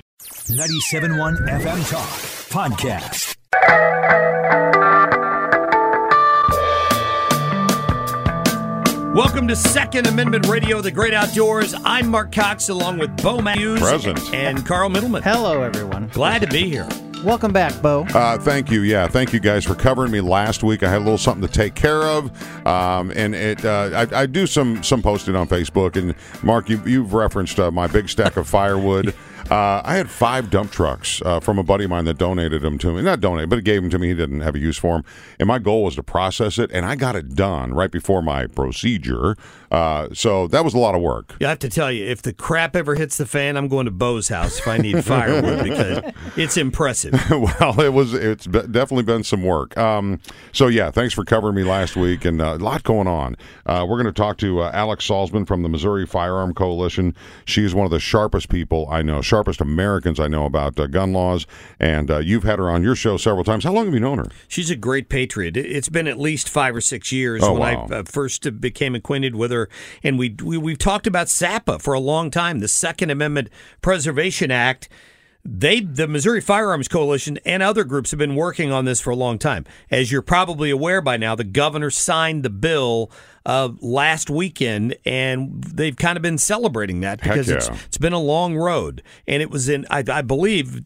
97.1 FM Talk Podcast. Welcome to Second Amendment Radio, the great outdoors. I'm Mark Cox along with Bo Matthews Present. and Carl Middleman. Hello, everyone. Glad to be here. Welcome back, Bo. Uh, thank you. Yeah, thank you guys for covering me last week. I had a little something to take care of, um, and it. Uh, I, I do some some posting on Facebook. And Mark, you, you've referenced uh, my big stack of firewood. Uh, I had five dump trucks uh, from a buddy of mine that donated them to me. Not donated, but he gave them to me. He didn't have a use for them. And my goal was to process it, and I got it done right before my procedure. Uh, so that was a lot of work. I have to tell you, if the crap ever hits the fan, I'm going to Bo's house if I need firewood because it's impressive. well, it was. It's be- definitely been some work. Um, so yeah, thanks for covering me last week, and uh, a lot going on. Uh, we're going to talk to uh, Alex Salzman from the Missouri Firearm Coalition. She's one of the sharpest people I know, sharpest Americans I know about uh, gun laws, and uh, you've had her on your show several times. How long have you known her? She's a great patriot. It- It's been at least five or six years Oh, when wow. I uh, first became acquainted with her, and we, we we've talked about SAPA for a long time, the Second Amendment Preservation Act. They, the Missouri Firearms Coalition, and other groups have been working on this for a long time. As you're probably aware by now, the governor signed the bill uh, last weekend, and they've kind of been celebrating that Heck because it's it's been a long road, and it was in I, I believe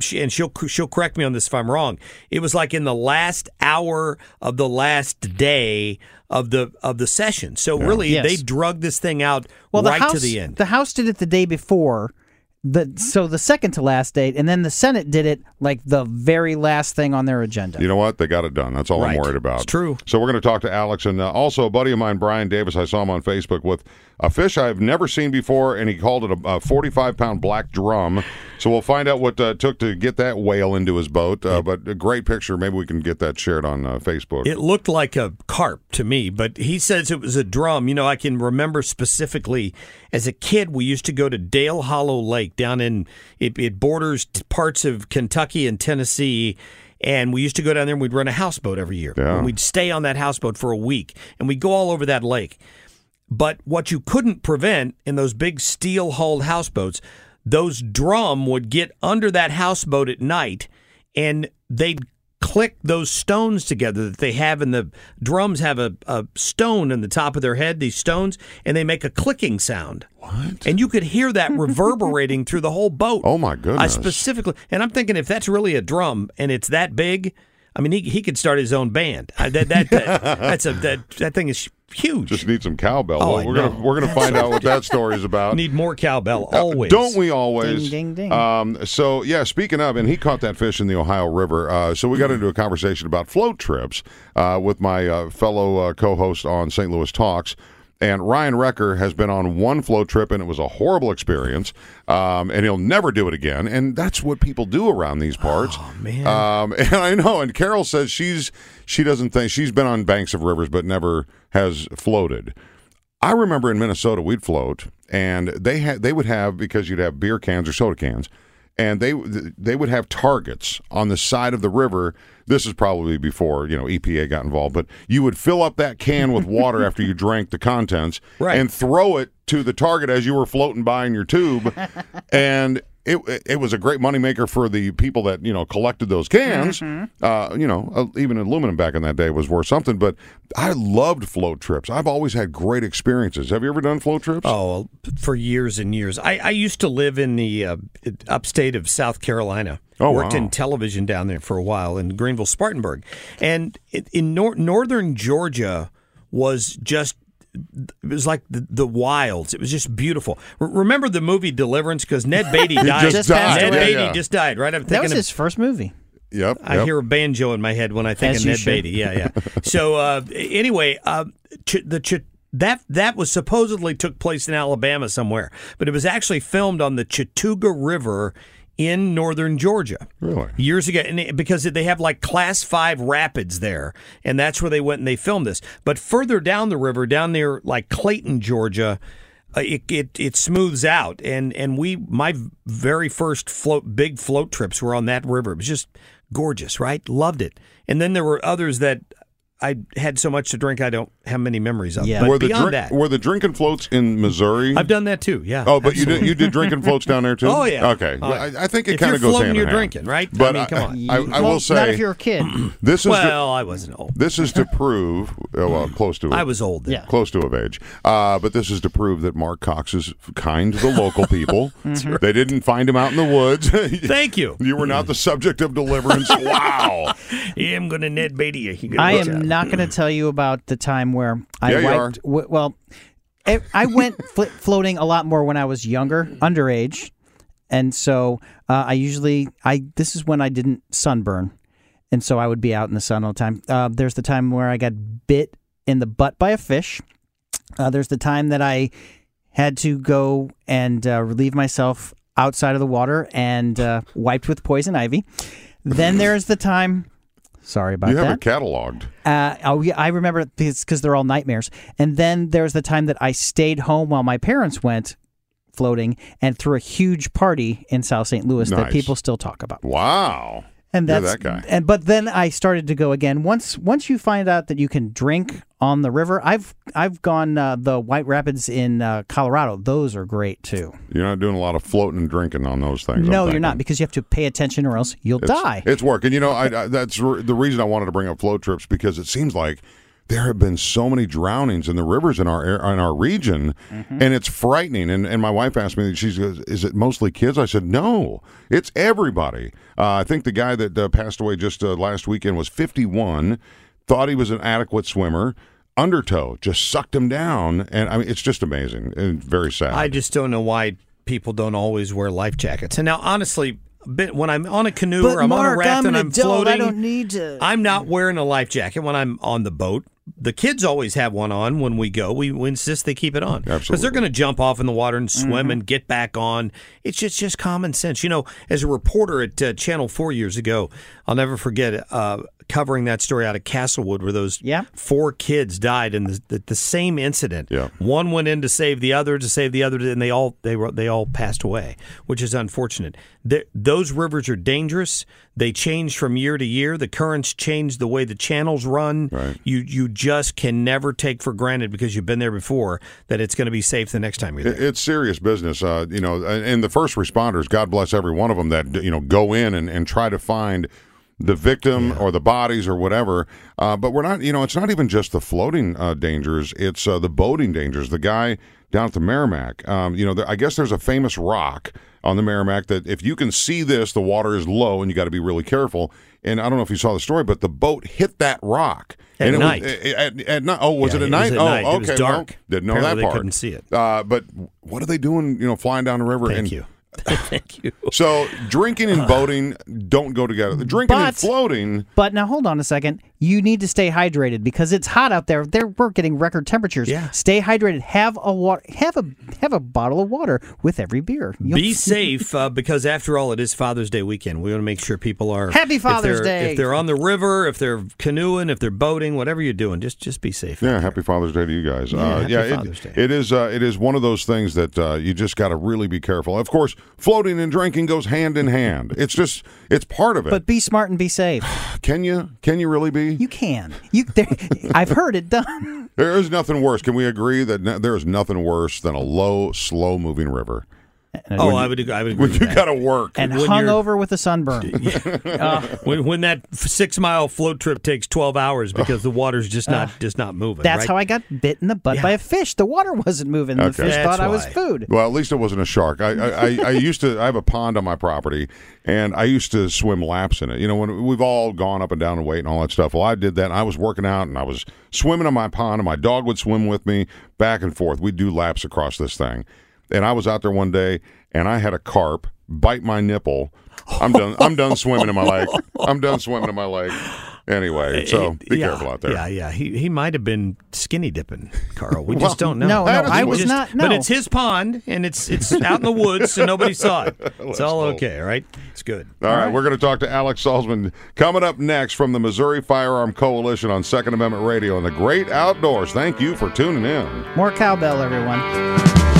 she, and she'll she'll correct me on this if I'm wrong. It was like in the last hour of the last day of the of the session. So really, Yes. they drug this thing out Well, the right House, to the end. The House did it the day before. The so the second to last date, and then the Senate did it like the very last thing on their agenda. You know what? They got it done. That's all I'm worried about. It's true. So we're going to talk to Alex and uh, also a buddy of mine, Brian Davis. I saw him on Facebook with a fish I've never seen before, and he called it a, a 45 pound black drum. So we'll find out what uh, it took to get that whale into his boat. Uh, but a great picture. Maybe we can get that shared on uh, Facebook. It looked like a carp to me, but he says it was a drum. You know, I can remember specifically as a kid, we used to go to Dale Hollow Lake down in it, it borders parts of Kentucky and Tennessee. And we used to go down there and we'd run a houseboat every year. Yeah. And we'd stay on that houseboat for a week and we'd go all over that lake. But what you couldn't prevent in those big steel hulled houseboats, those drum would get under that houseboat at night and they'd click those stones together that they have in the drums have a, a stone in the top of their head, these stones, and they make a clicking sound. What? And you could hear that reverberating through the whole boat. Oh, my goodness. I specifically, and I'm thinking if that's really a drum and it's that big, I mean, he, he could start his own band. I, that, that, that that's a that, that thing is huge. Just need some cowbell. Oh, Well, we're know. gonna we're gonna find out what that story is about. Need more cowbell Uh, always. Don't we always? Ding, ding, ding. Um, so yeah, speaking of, and he caught that fish in the Ohio River. Uh, so we got into a conversation about float trips uh, with my uh, fellow uh, co-host on St. Louis Talks. And Ryan Recker has been on one float trip, and it was a horrible experience. Um, and he'll never do it again. And that's what people do around these parts. Oh man. Um, and I know. And Carol says she's she doesn't think she's been on banks of rivers, but never has floated. I remember in Minnesota we'd float, and they had they would have because you'd have beer cans or soda cans, and they they would have targets on the side of the river. This is probably before you know EPA got involved, but you would fill up that can with water after you drank the contents, Right. and throw it to the target as you were floating by in your tube, and it it was a great moneymaker for the people that you know collected those cans. Uh, you know, uh, even aluminum back in that day was worth something. But I loved float trips. I've always had great experiences. Have you ever done float trips? Oh, for years and years. I, I used to live in the uh, upstate of South Carolina. Oh, Worked wow. in television down there for a while in Greenville, Spartanburg, and in nor- northern Georgia was just. It was like the, the wilds. It was just beautiful. R- remember the movie Deliverance? Because Ned Beatty died. just died. Ned Yeah, Beatty yeah. just died. Right. I'm That thinking was of his first movie. Yep. I yep. hear a banjo in my head when I think As of Ned should. Beatty. Yeah, yeah. so uh, anyway, uh, ch- the ch- that that was supposedly took place in Alabama somewhere, but it was actually filmed on the Chattooga River in northern Georgia. Really? Years ago, and it- because they have like class five rapids there, and that's where they went and they filmed this. But further down the river, down near like Clayton, Georgia, uh, it, it it smooths out, and and we my very first float big float trips were on that river. It was just gorgeous, right? Loved it. And then there were others that I had so much to drink I don't have many memories of. Yeah. But were the beyond drink, that, were the drinking floats in Missouri? I've done that too. Yeah. Oh, but you did you did drinking floats down there too? Oh, yeah. Okay, Well, I, I think it kind of goes floating, hand you're in hand. drinking, right? I But mean, come on. I, I, I Well, will say not if you're a kid. this is well, I wasn't old. to, this is to prove uh, well close to it. I was old then. Yeah. close to of age. Uh, but this is to prove that Mark Cox is kind to the local people. They didn't find him out in the woods. Thank you. You were not the subject of deliverance. wow. Yeah, I'm going to Ned Beatty you. You I good am job. Not going to tell you about the time where I Yeah, wiped. W- well, I- I went fl- floating a lot more when I was younger, underage, and so uh, I usually I this is when I didn't sunburn, and so I would be out in the sun all the time. Uh, there's the time where I got bit in the butt by a fish. Uh, there's the time that I had to go and uh, relieve myself outside of the water and uh, wiped with poison ivy. Then there's the time. Sorry about that. You have it cataloged. Uh, oh, yeah, I remember it because they're all nightmares. And then there's the time that I stayed home while my parents went floating and threw a huge party in South St. Louis that people still talk about. Wow. And You're that's that guy. And but then I started to go again. Once once you find out that you can drink on the river, I've I've gone uh, the White Rapids in uh, Colorado. Those are great too. You're not doing a lot of floating and drinking on those things. No, you're not because you have to pay attention or else you'll It's- die. It's work, and you know I, I, that's re- the reason I wanted to bring up float trips because it seems like there have been so many drownings in the rivers in our in our region, Mm-hmm. and it's frightening. And, and my wife asked me, she goes, "Is it mostly kids?" I said, "No, it's everybody." Uh, I think the guy that uh, passed away just uh, last weekend was 51, thought he was an adequate swimmer. Undertow just sucked him down, and I mean it's just amazing and very sad. I just don't know why people don't always wear life jackets. And now, honestly, bit- when I'm on a canoe But or I'm on a raft I'm and I'm adult. I don't need to- I'm not wearing a life jacket when I'm on the boat. The kids always have one on when we go. We, we insist they keep it on because they're going to jump off in the water and swim and get back on. It's just just common sense. You know, as a reporter at uh, Channel Four years ago, I'll never forget uh, covering that story out of Castlewood where those Yeah. four kids died in the, the, the same incident. Yeah. One went in to save the other, to save the other, and they all they were they all passed away, which is unfortunate. Those rivers are dangerous. They change from year to year. The currents change the way the channels run. Right. You you just can never take for granted because you've been there before that it's going to be safe the next time you're there. It's serious business, uh, you know. And the first responders, God bless every one of them that you know go in and, and try to find the victim or the bodies or whatever. Uh, but we're not, you know, it's not even just the floating uh, dangers; it's uh, the boating dangers. The guy down at the Meramec, um, you know, there, I guess there's a famous rock on the Meramec that if you can see this, the water is low and you got to be really careful. And I don't know if you saw the story, but the boat hit that rock At and it night. Was, at, at night. Oh, was Yeah, it at it night? was at oh, night. It okay. was well, dark. didn't know Apparently that part. couldn't see it. Uh, but what are they doing? You know, flying down the river. Thank and, you, thank you. So drinking and boating don't go together. The drinking and floating. But now hold on a second. You need to stay hydrated because it's hot out there. There we're getting record temperatures. Yeah. Stay hydrated. Have a water. Have a have a bottle of water with every beer. You'll- Be safe uh, because, after all, it is Father's Day weekend. We want to make sure people are Happy Father's they're- Day. If they're on the river, if they're canoeing, if they're boating, whatever you're doing, just just be safe. Yeah, happy Father's Day to you guys. uh, happy yeah, it- Father's Day. it is. Uh, it is one of those things that uh, you just got to really be careful. Of course, floating and drinking goes hand in hand. It's just it's part of it. But be smart and be safe. can you? Can you really be? You can. You. There, I've heard it done. There is nothing worse. Can we agree that no, there is nothing worse than a low, slow moving river? And, Oh, I would. I would agree. You that. got to work. and when hung over with a sunburn. when, when that six mile float trip takes twelve hours because the water's just not just not moving. That's right? how I got bit in the butt Yeah. by a fish. The water wasn't moving. The Okay. fish That's thought I was food. Well, at least it wasn't a shark. I, I, I, I used to. I have a pond on my property, and I used to swim laps in it. You know, when we've all gone up and down the weight and all that stuff. Well, I did that. And I was working out, and I was swimming in my pond, and my dog would swim with me back and forth. We'd do laps across this thing, and I was out there one day, and I had a carp bite my nipple. I'm done. I'm done swimming in my leg. I'm done swimming in my leg. Anyway, eh, so eh, be yeah, careful out there. Yeah, yeah. He he might have been skinny dipping, Carl. We just don't know. no, no, I was just- not- But it's his pond, and it's it's out in the woods, so nobody saw it. It's all go. okay, all right? It's good. All right, we're going to talk to Alex Salzman coming up next from the Missouri Firearm Coalition on Second Amendment Radio and the Great Outdoors. Thank you for tuning in. More cowbell, everyone.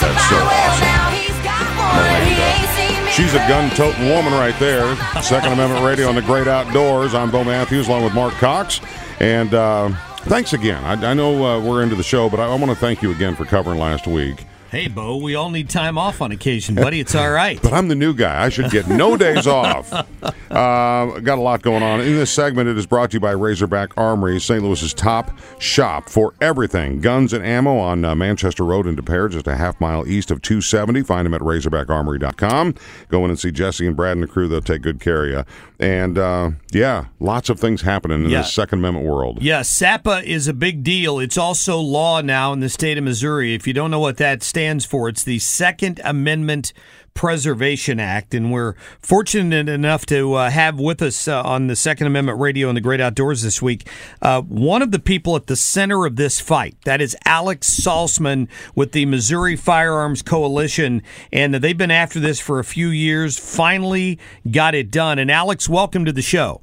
He wants so awesome. now he's got one. He ain't seen me She's a gun-toting woman right there. Second Amendment Radio on the Great Outdoors. I'm Bo Matthews along with Mark Cox. And uh, thanks again. I, I know uh, we're into the show, but I, I want to thank you again for covering last week. Hey, Bo, we all need time off on occasion, buddy. It's all right. But I'm the new guy. I should get no days off. Uh, got a lot going on. In this segment, it is brought to you by Razorback Armory, St. Louis's top shop for everything guns and ammo on uh, Manchester Road in Des Peres, just a half mile east of 270. Find them at razorbackarmory.com. Go in and see Jesse and Brad and the crew. They'll take good care of you. And uh, yeah, lots of things happening in Yeah. this Second Amendment world. Yeah, SAPA is a big deal. It's also law now in the state of Missouri. If you don't know what that stands for, it's the Second Amendment Preservation Act. And we're fortunate enough to uh, have with us uh, on the Second Amendment Radio and the Great Outdoors this week uh, one of the people at the center of this fight. That is Alex Salzman with the Missouri Firearms Coalition. And they've been after this for a few years, finally got it done. And Alex, welcome to the show.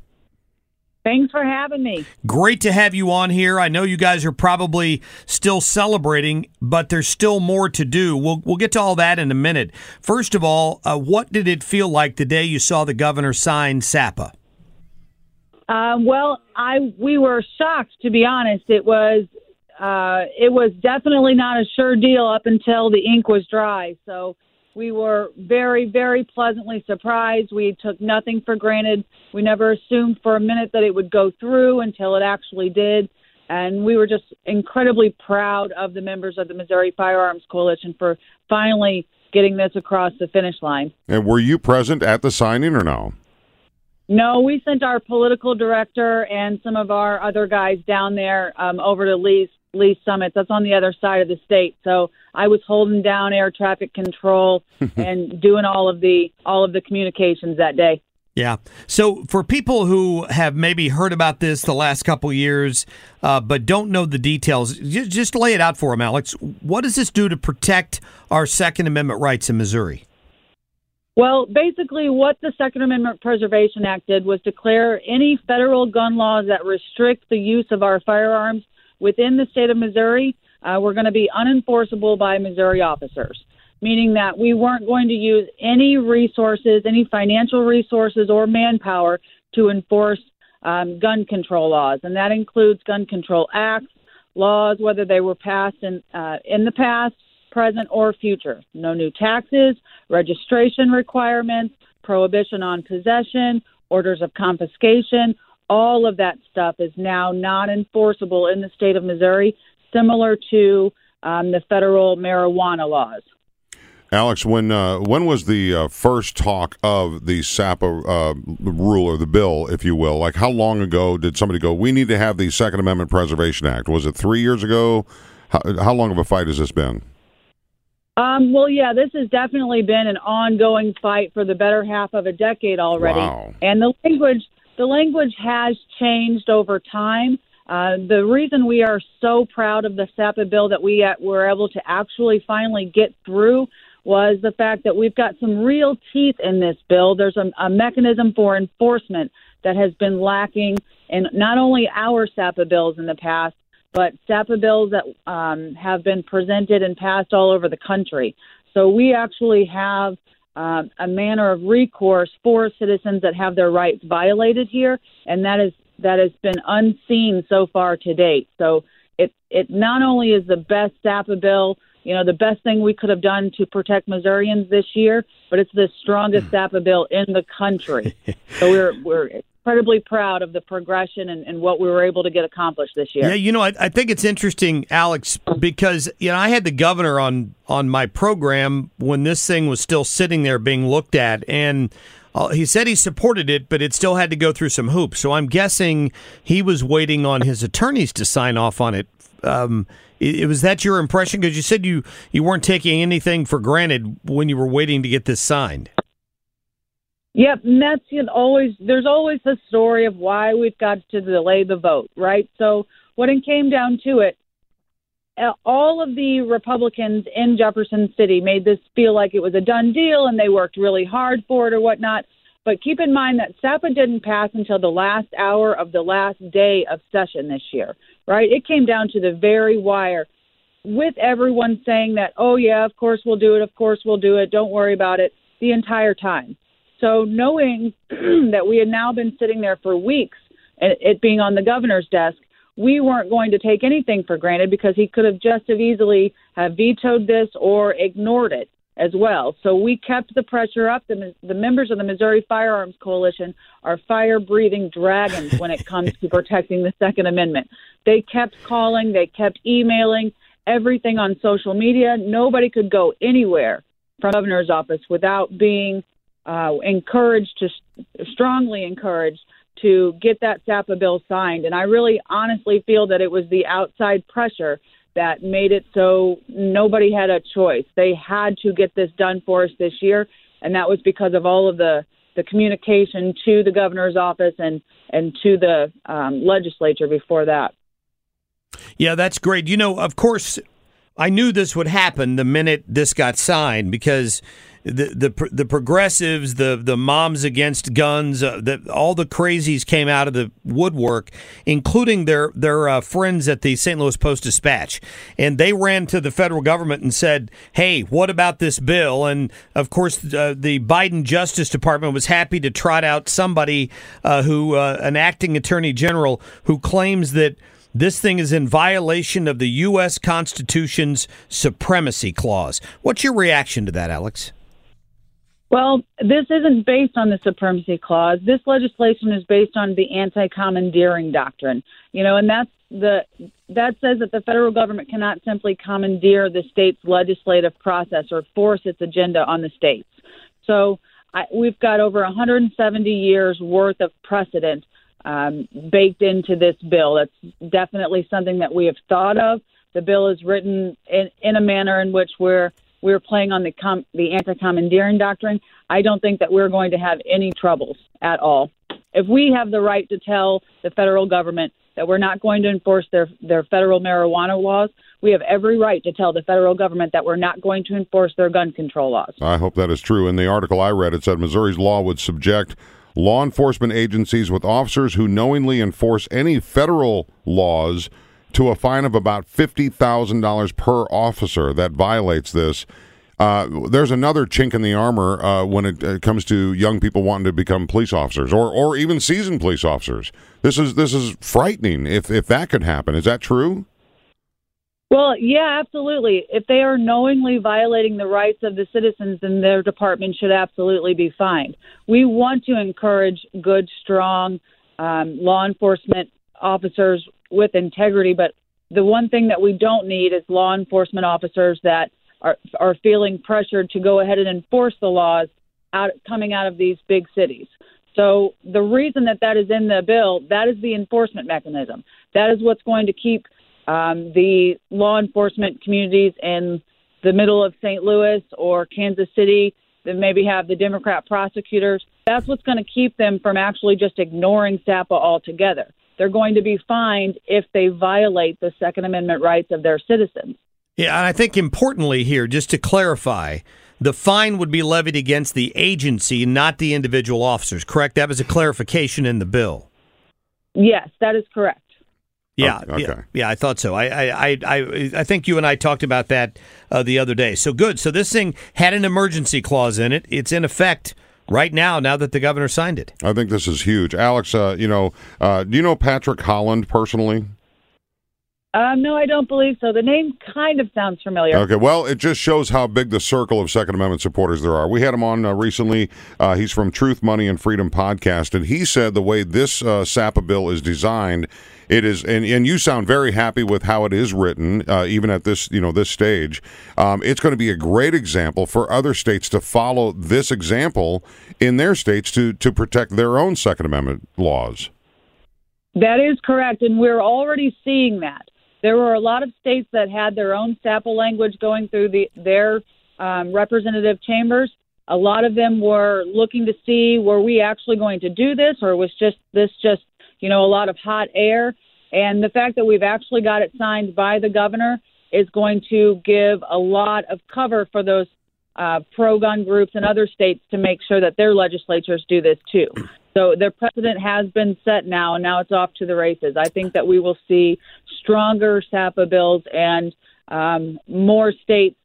Thanks for having me. Great to have you on here. I know you guys are probably still celebrating, but there's still more to do. We'll we'll get to all that in a minute. First of all, uh, what did it feel like the day you saw the governor sign SAPA? Uh, well, I we were shocked to be honest. It was uh, it was definitely not a sure deal up until the ink was dry. So we were very very pleasantly surprised. We took nothing for granted. We never assumed for a minute that it would go through until it actually did. And we were just incredibly proud of the members of the Missouri Firearms Coalition for finally getting this across the finish line. And were you present at the signing or no? No, we sent our political director and some of our other guys down there um, over to Lee's Lee Summit. That's on the other side of the state. So I was holding down air traffic control and doing all of the all of the communications that day. Yeah. So for people who have maybe heard about this the last couple years, uh, but don't know the details, just, lay it out for them, Alex. What does this do to protect our Second Amendment rights in Missouri? Well, basically, what the Second Amendment Preservation Act did was declare any federal gun laws that restrict the use of our firearms within the state of Missouri uh, were going to be unenforceable by Missouri officers, meaning that we weren't going to use any resources, any financial resources or manpower to enforce um, gun control laws, and that includes gun control acts, laws, whether they were passed in uh, in the past, present, or future. No new taxes, registration requirements, prohibition on possession, orders of confiscation. All of that stuff is now not enforceable in the state of Missouri, similar to um, the federal marijuana laws. Alex, when uh, when was the uh, first talk of the SAPA uh, rule or the bill, if you will? Like, how long ago did somebody go? We need to have the Second Amendment Preservation Act. Was it three years ago? How, how long of a fight has this been? Um, well, yeah, this has definitely been an ongoing fight for the better half of a decade already, Wow. and the language the language has changed over time. Uh, the reason we are so proud of the SAPA bill that we uh, were able to actually finally get through was the fact that we've got some real teeth in this bill. There's a, a mechanism for enforcement that has been lacking in not only our SAPA bills in the past, but SAPA bills that um, have been presented and passed all over the country. So we actually have um, a manner of recourse for citizens that have their rights violated here, and that is that has been unseen so far to date. So it it not only is the best SAPA bill, you know, the best thing we could have done to protect Missourians this year, but it's the strongest SAPA bill in the country. so we're we're incredibly proud of the progression and, and what we were able to get accomplished this year. Yeah, you know, I, I think it's interesting, Alex, because you know I had the governor on on my program when this thing was still sitting there being looked at, and uh, he said he supported it, but it still had to go through some hoops. So I'm guessing he was waiting on his attorneys to sign off on it. Um, it, was that your impression? Because you said you you weren't taking anything for granted when you were waiting to get this signed. Yep, and that's you know, always there's always the story of why we've got to delay the vote, right? So when it came down to it, all of the Republicans in Jefferson City made this feel like it was a done deal, and they worked really hard for it or whatnot. But keep in mind that SAPA didn't pass until the last hour of the last day of session this year, right? It came down to the very wire with everyone saying that, oh, yeah, of course we'll do it, of course we'll do it, don't worry about it, the entire time. So knowing that we had now been sitting there for weeks, and it being on the governor's desk, we weren't going to take anything for granted because he could have just as easily have vetoed this or ignored it as well. So we kept the pressure up. The, the members of the Missouri Firearms Coalition are fire-breathing dragons when it comes to protecting the Second Amendment. They kept calling, they kept emailing, everything on social media. Nobody could go anywhere from the governor's office without being uh, encouraged to strongly encouraged to get that SAPA bill signed. And I really honestly feel that it was the outside pressure that made it so nobody had a choice. They had to get this done for us this year, and that was because of all of the the communication to the governor's office and and to the um, legislature before that. Yeah, that's great. You know, of course, I knew this would happen the minute this got signed because the the the progressives, the the moms against guns, uh, the, all the crazies came out of the woodwork, including their their uh, friends at the St. Louis Post Dispatch, and they ran to the federal government and said, "Hey, what about this bill?" And of course, uh, the Biden Justice Department was happy to trot out somebody uh, who, uh, an acting attorney general, who claims that. This thing is in violation of the U.S. Constitution's supremacy clause. What's your reaction to that, Alex? Well, this isn't based on the supremacy clause. This legislation is based on the anti-commandeering doctrine. You know, and that's the that says that the federal government cannot simply commandeer the state's legislative process or force its agenda on the states. So I, we've got over 170 years worth of precedent um, baked into this bill. That's definitely something that we have thought of. The bill is written in, in a manner in which we're we're playing on the com- the anti-commandeering doctrine. I don't think that we're going to have any troubles at all. If we have the right to tell the federal government that we're not going to enforce their their federal marijuana laws, we have every right to tell the federal government that we're not going to enforce their gun control laws. I hope that is true. In the article I read, it said Missouri's law would subject law enforcement agencies with officers who knowingly enforce any federal laws to a fine of about $50,000 per officer that violates this. Uh, there's another chink in the armor uh, when it uh, comes to young people wanting to become police officers or, or even seasoned police officers. This is this is frightening. If if that could happen, is that true? Well, yeah, absolutely. If they are knowingly violating the rights of the citizens, then their department should absolutely be fined. We want to encourage good, strong um, law enforcement officers with integrity, but the one thing that we don't need is law enforcement officers that are are feeling pressured to go ahead and enforce the laws out coming out of these big cities. So the reason that that is in the bill, that is the enforcement mechanism. That is what's going to keep um, the law enforcement communities in the middle of St. Louis or Kansas City that maybe have the Democrat prosecutors. That's what's going to keep them from actually just ignoring SAPA altogether. They're going to be fined if they violate the Second Amendment rights of their citizens. Yeah, and I think importantly here, just to clarify, the fine would be levied against the agency, not the individual officers. Correct? That was a clarification in the bill. Yes, that is correct. Yeah, Okay. yeah, yeah. I thought so. I, I, I, I, I think you and I talked about that uh, the other day. So good. So this thing had an emergency clause in it. It's in effect right now. Now that the governor signed it. I think this is huge. Alex, uh, you know, uh, do you know Patrick Holland personally? Um, no, I don't believe so. The name kind of sounds familiar. Okay, well, it just shows how big the circle of Second Amendment supporters there are. We had him on uh, recently. Uh, he's from Truth, Money, and Freedom podcast, and he said the way this uh, SAPA bill is designed, it is, and, and you sound very happy with how it is written, uh, even at this you know this stage. Um, it's going to be a great example for other states to follow this example in their states to to protect their own Second Amendment laws. That is correct, and we're already seeing that. There were a lot of states that had their own SAPA language going through the, their um, representative chambers. A lot of them were looking to see were we actually going to do this, or was just this just you know a lot of hot air. And the fact that we've actually got it signed by the governor is going to give a lot of cover for those uh, pro-gun groups in other states to make sure that their legislatures do this too. So their precedent has been set now, and now it's off to the races. I think that we will see stronger SAPA bills and um, more states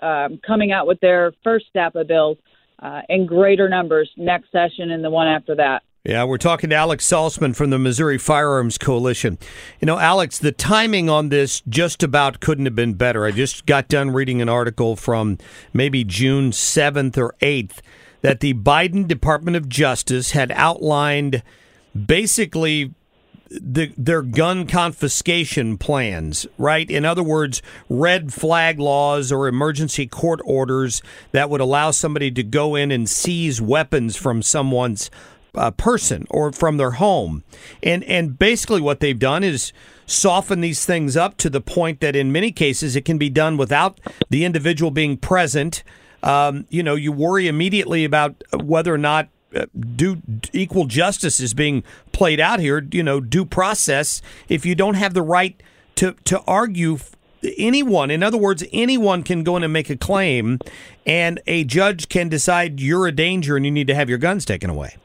um, coming out with their first SAPA bills uh, in greater numbers next session and the one after that. Yeah, we're talking to Alex Salzman from the Missouri Firearms Coalition. You know, Alex, the timing on this just about couldn't have been better. I just got done reading an article from maybe June 7th or 8th that the Biden Department of Justice had outlined basically the, their gun confiscation plans, right? In other words, red flag laws or emergency court orders that would allow somebody to go in and seize weapons from someone's uh, person or from their home. And and basically what they've done is soften these things up to the point that in many cases it can be done without the individual being present. Um, you know, you worry immediately about whether or not uh, due equal justice is being played out here. You know, due process. If you don't have the right to to argue anyone in other words anyone can go in and make a claim and a judge can decide you're a danger and you need to have your guns taken away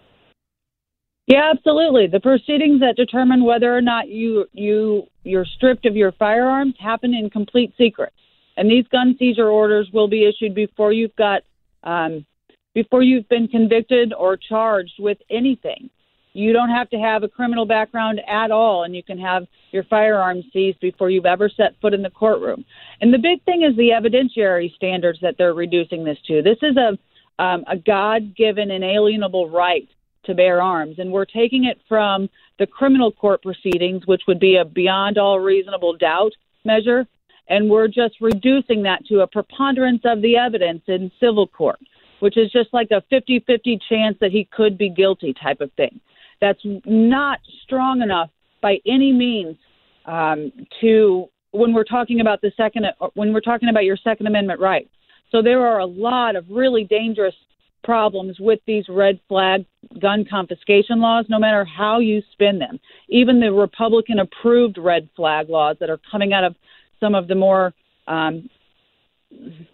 Yeah, absolutely. The proceedings that determine whether or not you you you're stripped of your firearms happen in complete secret, and these gun seizure orders will be issued before you've got um, before you've been convicted or charged with anything. You don't have to have a criminal background at all, and you can have your firearms seized before you've ever set foot in the courtroom. And the big thing is the evidentiary standards that they're reducing this to. This is a um, a God-given inalienable right to bear arms, and we're taking it from the criminal court proceedings, which would be a beyond all reasonable doubt measure, and we're just reducing that to a preponderance of the evidence in civil court, which is just like a 50 50 chance that he could be guilty type of thing. That's not strong enough by any means um, to when we're talking about the second when we're talking about your Second Amendment rights. So there are a lot of really dangerous problems with these red flag gun confiscation laws, no matter how you spin them. Even the Republican approved red flag laws that are coming out of some of the more um,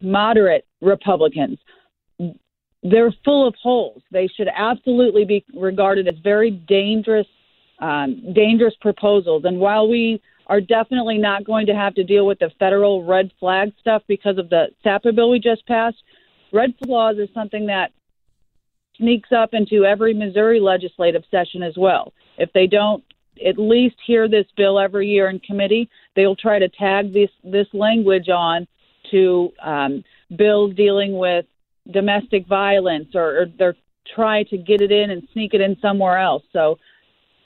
moderate Republicans, they're full of holes. They should absolutely be regarded as very dangerous, um, dangerous proposals. And while we are definitely not going to have to deal with the federal red flag stuff because of the SAPA bill we just passed, red flag laws is something that sneaks up into every Missouri legislative session as well. If they don't at least hear this bill every year in committee, they'll try to tag this this language on to um, bills dealing with domestic violence, or, or they're try to get it in and sneak it in somewhere else. So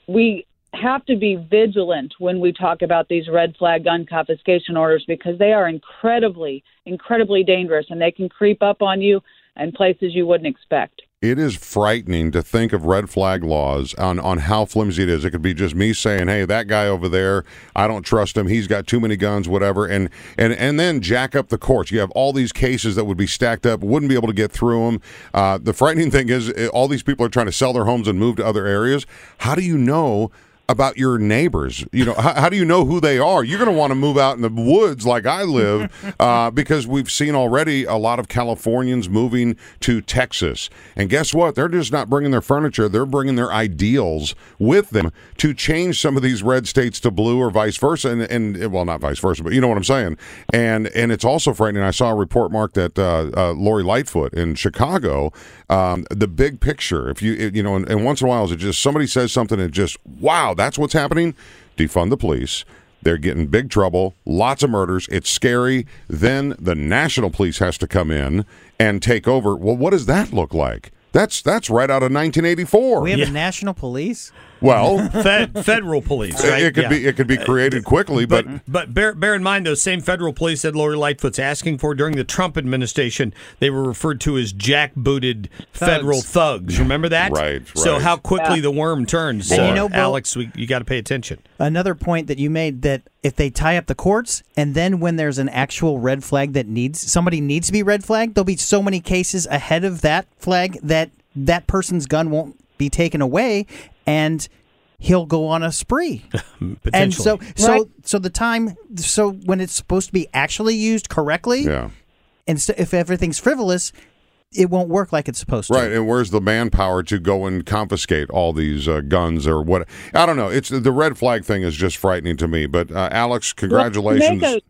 we have to be vigilant when we talk about these red flag gun confiscation orders because they are incredibly, incredibly dangerous and they can creep up on you in places you wouldn't expect. It is frightening to think of red flag laws on, on how flimsy it is. It could be just me saying, "Hey, that guy over there, I don't trust him. He's got too many guns, whatever." And and and then jack up the courts. You have all these cases that would be stacked up, wouldn't be able to get through them. Uh, the frightening thing is, eh, all these people are trying to sell their homes and move to other areas. How do you know? About your neighbors. You know, how, how do you know who they are? You're going to want to move out in the woods like I live uh, because we've seen already a lot of Californians moving to Texas. And guess what? They're just not bringing their furniture, they're bringing their ideals with them to change some of these red states to blue or vice versa. And, and well, not vice versa, but you know what I'm saying. And and it's also frightening. I saw a report, Mark, that uh, uh, Lori Lightfoot in Chicago, um, the big picture, if you, you know, and, and once in a while, is it just somebody says something and just, wow, that's what's happening. Defund the police. They're getting big trouble, lots of murders. It's scary. Then the national police has to come in and take over. Well, what does that look like? That's that's right out of 1984. We have a national police. Well, Fed, federal police, right? it could Yeah. be it could be created quickly, but, But bear, bear in mind, those same federal police that Lori Lightfoot's asking for during the Trump administration, they were referred to as jack-booted federal thugs. Remember that? Right, So how quickly Yeah. the worm turns. And you uh, know, Bill- Alex, we, you got to pay attention. Another point that you made that if they tie up the courts and then when there's an actual red flag that needs somebody needs to be red flagged, there'll be so many cases ahead of that flag that that person's gun won't be taken away and he'll go on a spree. and so so Right. so the time so when it's supposed to be actually used correctly yeah. and so if everything's frivolous, it won't work like it's supposed to. Right, and where's the manpower to go and confiscate all these uh, guns or what? I don't know. It's the red flag thing is just frightening to me. But uh, Alex, congratulations. Make a-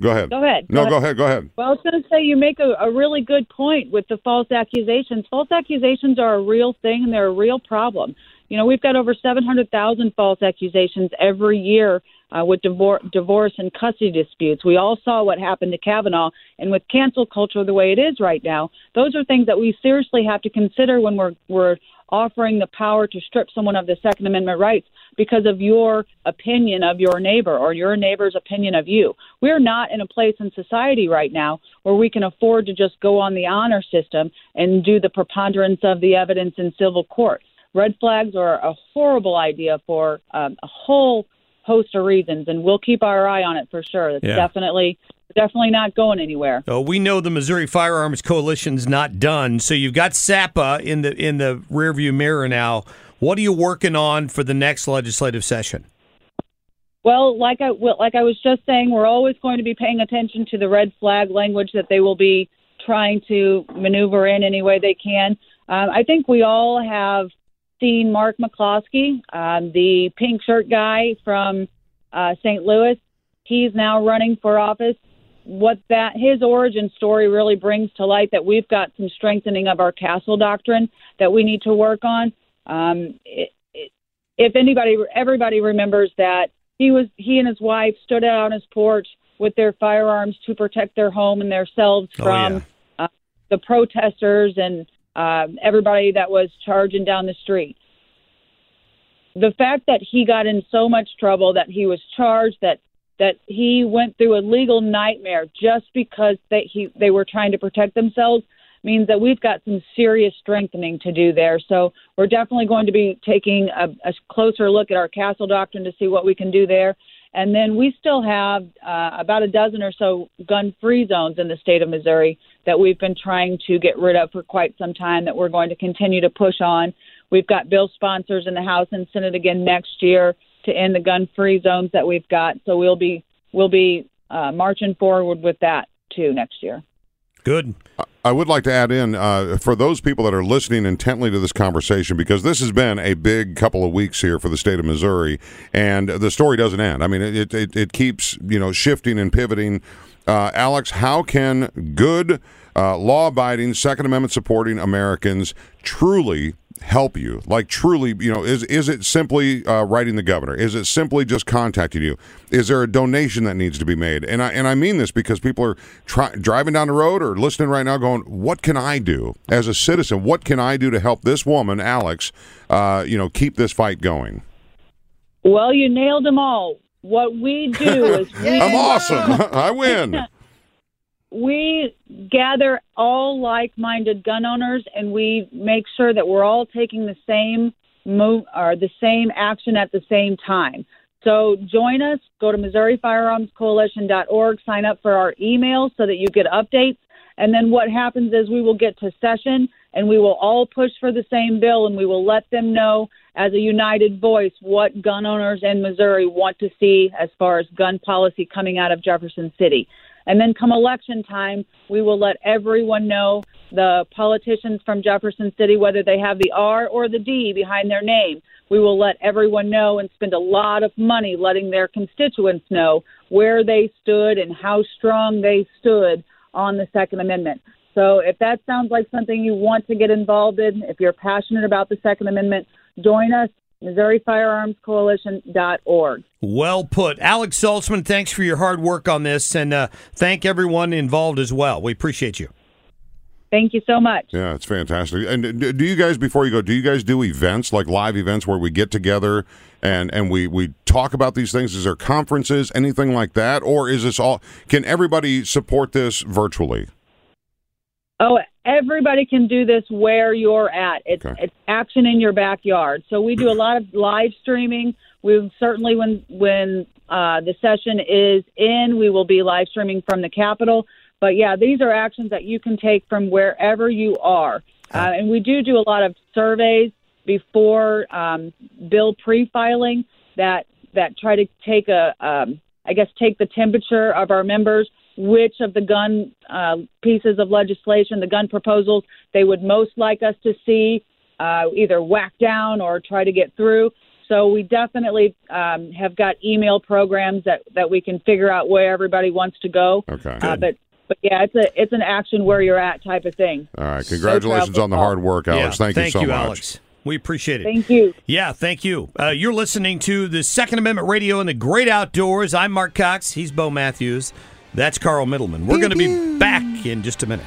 go ahead. Go ahead. No, Go go ahead. ahead. Go ahead. Well, I was going to say you make a, a really good point with the false accusations. False accusations are a real thing and they're a real problem. You know, we've got over 700,000 false accusations every year uh, with divor- divorce and custody disputes. We all saw what happened to Kavanaugh, and with cancel culture the way it is right now, those are things that we seriously have to consider when we're we're offering the power to strip someone of the Second Amendment rights because of your opinion of your neighbor or your neighbor's opinion of you. We're not in a place in society right now where we can afford to just go on the honor system and do the preponderance of the evidence in civil court. Red flags are a horrible idea for um, a whole host of reasons, and we'll keep our eye on it for sure. It's Yeah. definitely definitely not going anywhere. Oh, we know the Missouri Firearms Coalition's not done. So you've got SAPA in the in the rearview mirror now. What are you working on for the next legislative session? Well, like I like I was just saying, we're always going to be paying attention to the red flag language that they will be trying to maneuver in any way they can. Um, I think we all have seen Mark McCloskey, um, the pink shirt guy from uh, St. Louis. He's now running for office. What that his origin story really brings to light that we've got some strengthening of our castle doctrine that we need to work on. Um, it, it, if anybody, everybody remembers that he was he and his wife stood out on his porch with their firearms to protect their home and themselves Oh, from yeah. uh, the protesters and um, everybody that was charging down the street. The fact that he got in so much trouble that he was charged that that he went through a legal nightmare just because they he they were trying to protect themselves means that we've got some serious strengthening to do there. So we're definitely going to be taking a, a closer look at our castle doctrine to see what we can do there. And then we still have uh, about a dozen or so gun free zones in the state of Missouri that we've been trying to get rid of for quite some time that we're going to continue to push on. We've got bill sponsors in the House and Senate again next year to end the gun free zones that we've got. So we'll be we'll be uh, marching forward with that too next year. Good. I would like to add in uh, for those people that are listening intently to this conversation because this has been a big couple of weeks here for the state of Missouri, and the story doesn't end. I mean, it it, it keeps you know shifting and pivoting. Uh, Alex, how can good, uh, law-abiding, Second Amendment supporting Americans truly help you? Like truly, you know, is is it simply uh, writing the governor? Is it simply just contacting you? Is there a donation that needs to be made? And I and I mean this because people are try, driving down the road or listening right now, going, "What can I do as a citizen? What can I do to help this woman, Alex, uh, you know, keep this fight going?" Well, you nailed them all. What we do is we, I'm awesome. I win. we gather all like-minded gun owners, and we make sure that we're all taking the same move or the same action at the same time. So join us. Go to MissouriFirearmsCoalition.org. Sign up for our email so that you get updates. And then what happens is we will get to session and we will all push for the same bill and we will let them know as a united voice what gun owners in Missouri want to see as far as gun policy coming out of Jefferson City. And then come election time, we will let everyone know the politicians from Jefferson City, whether they have the R or the D behind their name. We will let everyone know and spend a lot of money letting their constituents know where they stood and how strong they stood on the Second Amendment. So if that sounds like something you want to get involved in, if you're passionate about the Second Amendment, join us, MissouriFirearmsCoalition.org. Well put. Alex Saltzman, thanks for your hard work on this, and uh, thank everyone involved as well. We appreciate you. Thank you so much. Yeah, it's fantastic. And do do you guys, before you go, do you guys do events like live events where we get together and and we we talk about these things? Is there conferences, anything like that, or is this all? Can everybody support this virtually? Oh, everybody can do this where you're at. It's it's action in your backyard. So we do a lot of live streaming. We certainly when when uh, the session is in, we will be live streaming from the Capitol. But yeah, these are actions that you can take from wherever you are. Uh, and we do do a lot of surveys before um, bill pre-filing that that try to take a, um, I guess, take the temperature of our members. Which of the gun uh, pieces of legislation, the gun proposals, they would most like us to see uh, either whack down or try to get through. So we definitely um, have got email programs that, that we can figure out where everybody wants to go. Okay. Uh, but but yeah, it's a it's an action where you're at type of thing. All right. Congratulations on the hard work, Alex. Yeah, thank, you so much. Alex. We appreciate it. Thank you. Yeah, thank you. Uh, you're listening to the Second Amendment Radio in the Great Outdoors. I'm Mark Cox. He's Bo Matthews. That's Carl Middleman. We're going to be back in just a minute.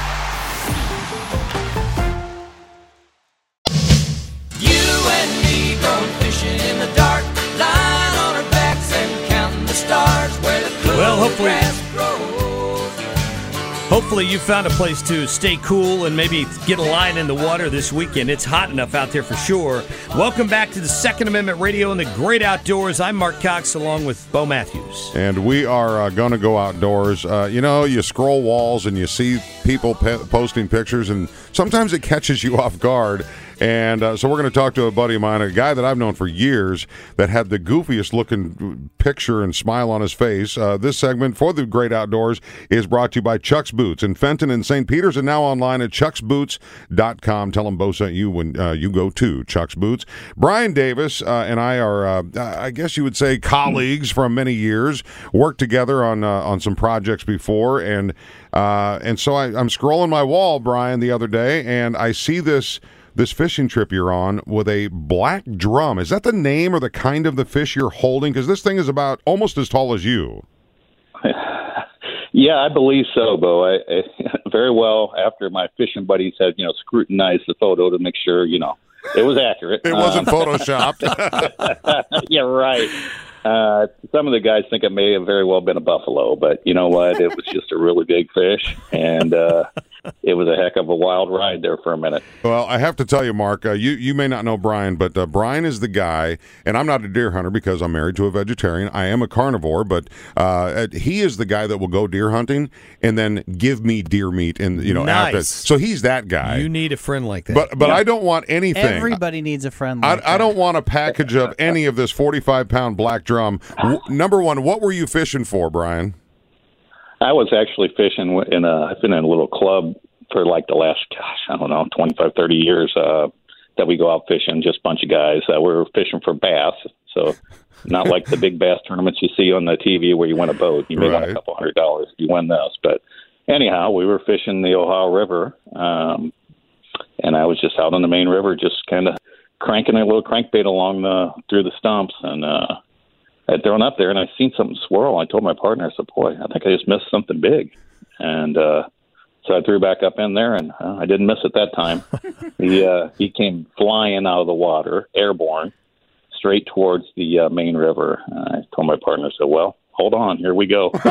Hopefully- Hopefully, you found a place to stay cool and maybe get a line in the water this weekend. It's hot enough out there for sure. Welcome back to the Second Amendment Radio and the Great Outdoors. I'm Mark Cox along with Bo Matthews. And we are uh, going to go outdoors. Uh, you know, you scroll walls and you see people pe- posting pictures, and sometimes it catches you off guard. And uh, so we're going to talk to a buddy of mine, a guy that I've known for years that had the goofiest looking picture and smile on his face. Uh, this segment for the Great Outdoors is brought to you by Chuck's Boots in Fenton and St. Peter's and now online at chucksboots.com. Tell them Bo sent you when uh, you go to Chuck's Boots. Brian Davis uh, and I are, uh, I guess you would say, colleagues from many years, worked together on, uh, on some projects before. And, and so I, I'm scrolling my wall, Brian, the other day, and I see this this fishing trip you're on with a black drum. Is that the name or the kind of the fish you're holding? Because this thing is about almost as tall as you. Yeah, I believe so, Bo. I, I very well after my fishing buddies had you know scrutinized the photo to make sure you know it was accurate. It wasn't Um, photoshopped. yeah, right. Uh, some of the guys think it may have very well been a buffalo, but you know what? It was just a really big fish, and uh, it was a heck of a wild ride there for a minute. Well, I have to tell you, Mark, uh, you you may not know Brian, but uh, Brian is the guy, and I'm not a deer hunter because I'm married to a vegetarian. I am a carnivore, but uh, he is the guy that will go deer hunting and then give me deer meat, and you know, after. Nice. So he's that guy. You need a friend like that. but but I don't want anything. Everybody needs a friend. Like I, I don't want a package of any of this 45 pound black drum. Number one, what were you fishing for, Brian? I was actually fishing in a. I've been in a little club for like the last, gosh, I don't know, 25, 30 years. Uh, that we go out fishing, just a bunch of guys. Uh, we were fishing for bass, so not like the big bass tournaments you see on the TV where you win a boat. You may win a couple hundred dollars if you win this. But anyhow, we were fishing the Ohio River, um, and I was just out on the main river, just kind of cranking a little crankbait along the through the stumps, and uh, I'd thrown up there, and I seen something swirl. I told my partner, I said, "Boy, I think I just missed something big," and uh, so I threw back up in there, and uh, I didn't miss it that time. he uh, he came flying out of the water, airborne, straight towards the uh, main river. Uh, I told my partner, I said, "Well, hold on, here we go."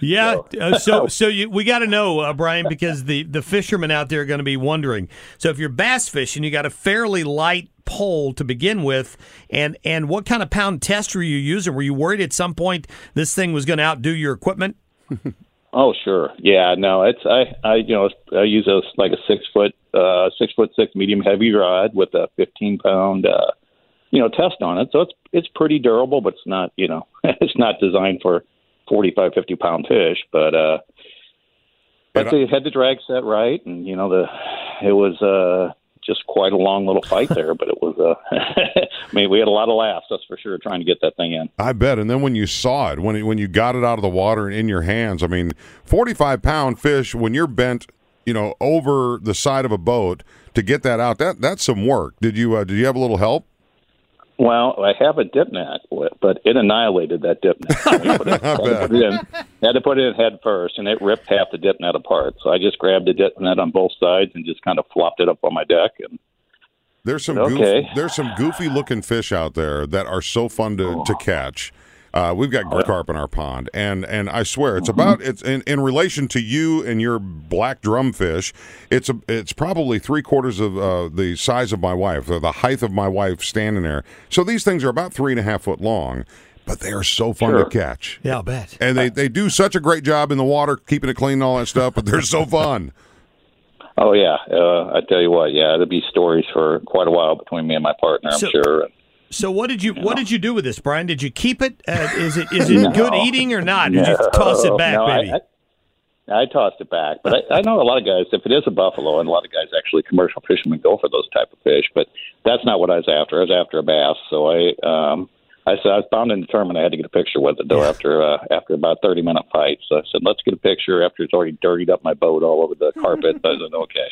Yeah. Uh, so so you, we got to know, uh, Brian, because the the fishermen out there are going to be wondering. So if you're bass fishing, you got a fairly light pole to begin with, and and what kind of pound test were you using? Were you worried at some point this thing was going to outdo your equipment? Oh, sure. Yeah, no, it's I, I, you know, I use a like a six foot, uh, six foot six medium heavy rod with a fifteen pound, uh, you know, test on it. So it's it's pretty durable, but it's not, you know, it's not designed for 45, 50 pound fish. But uh, but they had the drag set right, and you know the it was uh just quite a long little fight there, but it was uh, I mean, we had a lot of laughs, that's for sure, trying to get that thing in. I bet. And then when you saw it, when it, when you got it out of the water and in your hands, I mean, 45 pound fish, when you're bent, you know, over the side of a boat to get that out, that that's some work. Did you uh, did you have a little help? Well, I have a dip net, but it annihilated that dip net. Put it- had, to put it in, had to put it in head first, and it ripped half the dip net apart. So I just grabbed the dip net on both sides and just kind of flopped it up on my deck. And There's some Okay. goofy, there's some goofy looking fish out there that are so fun to, to oh. catch. Uh, we've got Oh, carp in our pond, and and I swear it's about it's in, in relation to you and your black drumfish. It's a it's probably three quarters of uh, the size of my wife, or the height of my wife standing there. So these things are about three and a half foot long, but they are so fun Sure. to catch. Yeah, I'll bet. And they, they do such a great job in the water, keeping it clean and all that stuff. But they're so fun. oh yeah, uh, I tell you what, yeah, it'll be stories for quite a while between me and my partner, I'm So- sure. So what did you what did you do with this, Brian? Did you keep it? Uh, is it is it No. good eating or not? Did you toss it back, no, I- baby? I, I tossed it back, but I, I know a lot of guys. If it is a buffalo, and a lot of guys actually commercial fishermen go for those type of fish, but that's not what I was after. I was after a bass, so I um, I said I was bound and determined I had to get a picture with it though after uh, after about thirty minute fight. So I said let's get a picture after it's already dirtied up my boat all over the carpet. I said okay.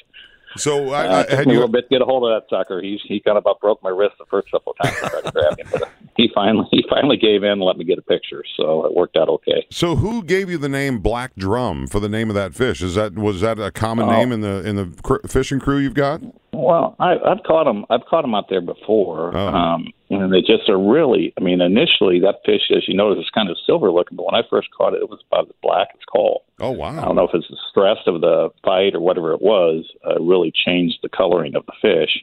So I, Uh, I it took had me a little bit to get a hold of that sucker. He's he kind of about broke my wrist the first couple of times I tried to grab him, but he finally he finally gave in and let me get a picture. So it worked out okay. So who gave you the name Black Drum for the name of that fish? Is that was that a common Oh. name in the in the cr- fishing crew you've got? Well, I, I've caught them. I've caught them out there before, Oh. um, and they just are really. I mean, initially that fish, as you notice, is kind of silver looking, but when I first caught it, it was about as black as coal. Oh wow! I don't know if it's the stress of the fight or whatever it was, uh, really changed the coloring of the fish.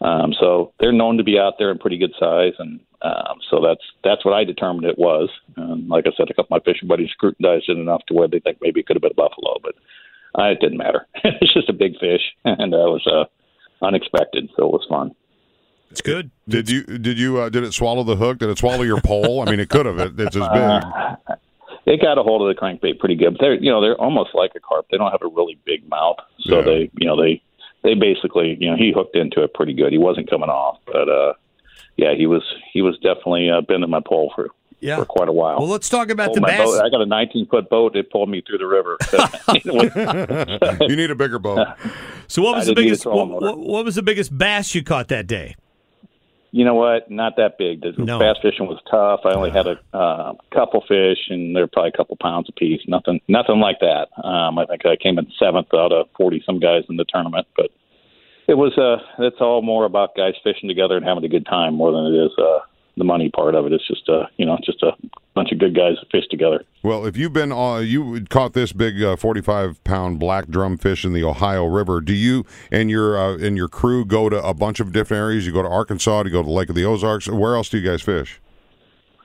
Um, so they're known to be out there in pretty good size, and um, so that's that's what I determined it was. And like I said, a couple of my fishing buddies scrutinized it enough to where they think maybe it could have been a buffalo, but uh, it didn't matter. it's just a big fish, and uh, it was uh, unexpected, so it was fun. It's good. Did you did you uh, did it swallow the hook? Did it swallow your pole? I mean, it could have. It, it's as big. Uh, it got a hold of the crankbait pretty good. But they're you know they're almost like a carp. They don't have a really big mouth, so Yeah. they you know they they basically you know he hooked into it pretty good. He wasn't coming off, but uh, yeah, he was he was definitely uh, bending my pole for Yeah. for quite a while. Well, let's talk about Pulled the bass. boat. I got a 19 foot boat. It pulled me through the river. you need a bigger boat. So what I was the need a biggest what, what, was the biggest bass you caught that day? You know what? Not that big. The No. bass fishing was tough. I only had a uh, couple fish, and they're probably a couple pounds apiece. Nothing, nothing like that. Um, I think I came in seventh out of forty some guys in the tournament, but it was. Uh, it's all more about guys fishing together and having a good time more than it is uh, the money part of it. It's just a you know just a bunch of good guys that fish together. Well, if you've been uh, you caught this big uh, 45 pound black drum fish in the Ohio River, do you and your uh, and your crew go to a bunch of different areas? You go to Arkansas, you go to Lake of the Ozarks. Where else do you guys fish?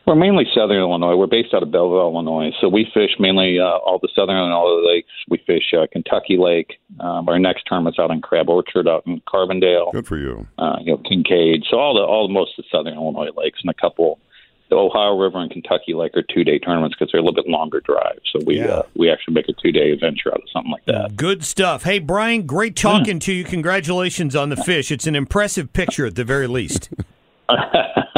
We're mainly southern Illinois. We're based out of Belleville, Illinois. So we fish mainly uh, all the southern and all the lakes. We fish uh, Kentucky Lake. Um, our next tournament's out in Crab Orchard, out in Carbondale. Good for you. Uh, you know, Kincaid. So all the all most of the southern Illinois lakes and a couple. The Ohio River and Kentucky Lake are two day tournaments because they're a little bit longer drives. So we uh, we actually make a two day adventure out of something like that. Good stuff. Hey, Brian, great talking to you. Congratulations on the fish. It's an impressive picture at the very least.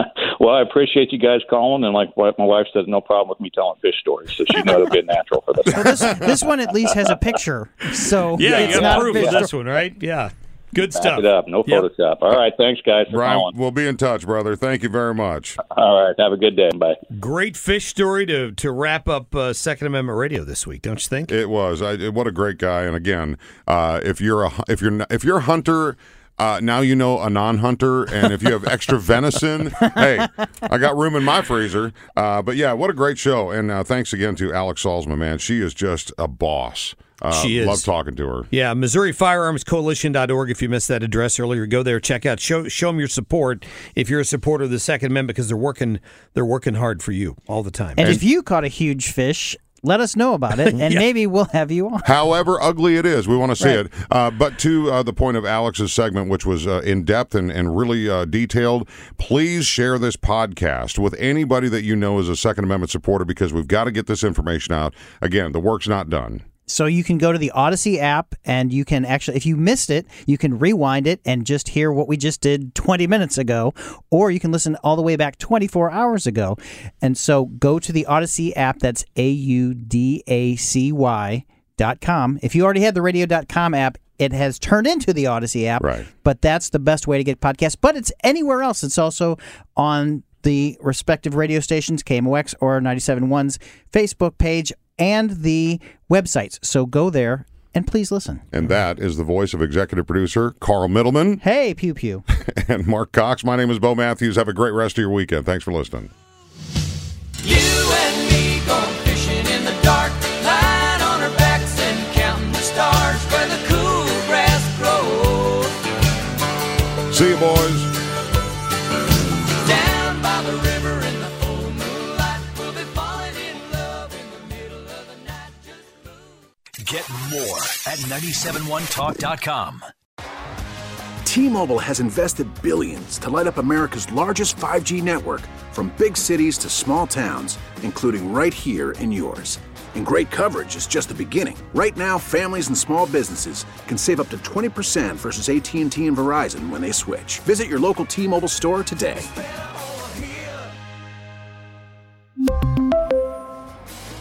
well, I appreciate you guys calling, and like my wife says, no problem with me telling fish stories. So she knows it'd be natural for this. So this this one at least has a picture. So Yeah, it's you not got proof of this one, right? Yeah. Good Back stuff. it up, no Yep. Photoshop. All right, thanks guys for Brian, calling. we'll be in touch, brother. Thank you very much. All right, have a good day. Bye. Great fish story to to wrap up uh, Second Amendment Radio this week, don't you think? It was. I, what a great guy. And again, uh, if you're a if you're if you're a hunter. Uh, now you know a non-hunter, and if you have extra venison, hey, I got room in my freezer. Uh, but yeah, what a great show! And uh, thanks again to Alex Salzman, man. She is just a boss. Uh, She is. Love talking to her. Yeah, Missouri Firearms Coalition.org. If you missed that address earlier, go there, check out, show show them your support. If you're a supporter of the Second Amendment, because they're working they're working hard for you all the time. And if you caught a huge fish, let us know about it, and Yeah. maybe we'll have you on. However ugly it is, we want to see Right. it. Uh, but to uh, the point of Alex's segment, which was uh, in depth and, and really uh, detailed, please share this podcast with anybody that you know is a Second Amendment supporter because we've got to get this information out. Again, the work's not done. So you can go to the Audacy app and you can actually, if you missed it, you can rewind it and just hear what we just did 20 minutes ago, or you can listen all the way back 24 hours ago. And so go to the Audacy app. That's A U D A C Y dot com. If you already had the radio.com app, it has turned into the Audacy app. Right. But that's the best way to get podcasts. But it's anywhere else. It's also on the respective radio stations, KMOX or 97.1's Facebook page and the websites. So go there and please listen. And that is the voice of executive producer Carl Middleman Hey, pew pew. and Mark Cox. My name is Bo Matthews. Have a great rest of your weekend. Thanks for listening. You and me going fishing in the dark, lying on our backs and counting the stars where the cool grass grows. See you, boys. More at 971talk.com. T-Mobile has invested billions to light up America's largest 5G network from big cities to small towns, including right here in yours. And great coverage is just the beginning. Right now, families and small businesses can save up to 20% versus AT&T and Verizon when they switch. Visit your local T-Mobile store today.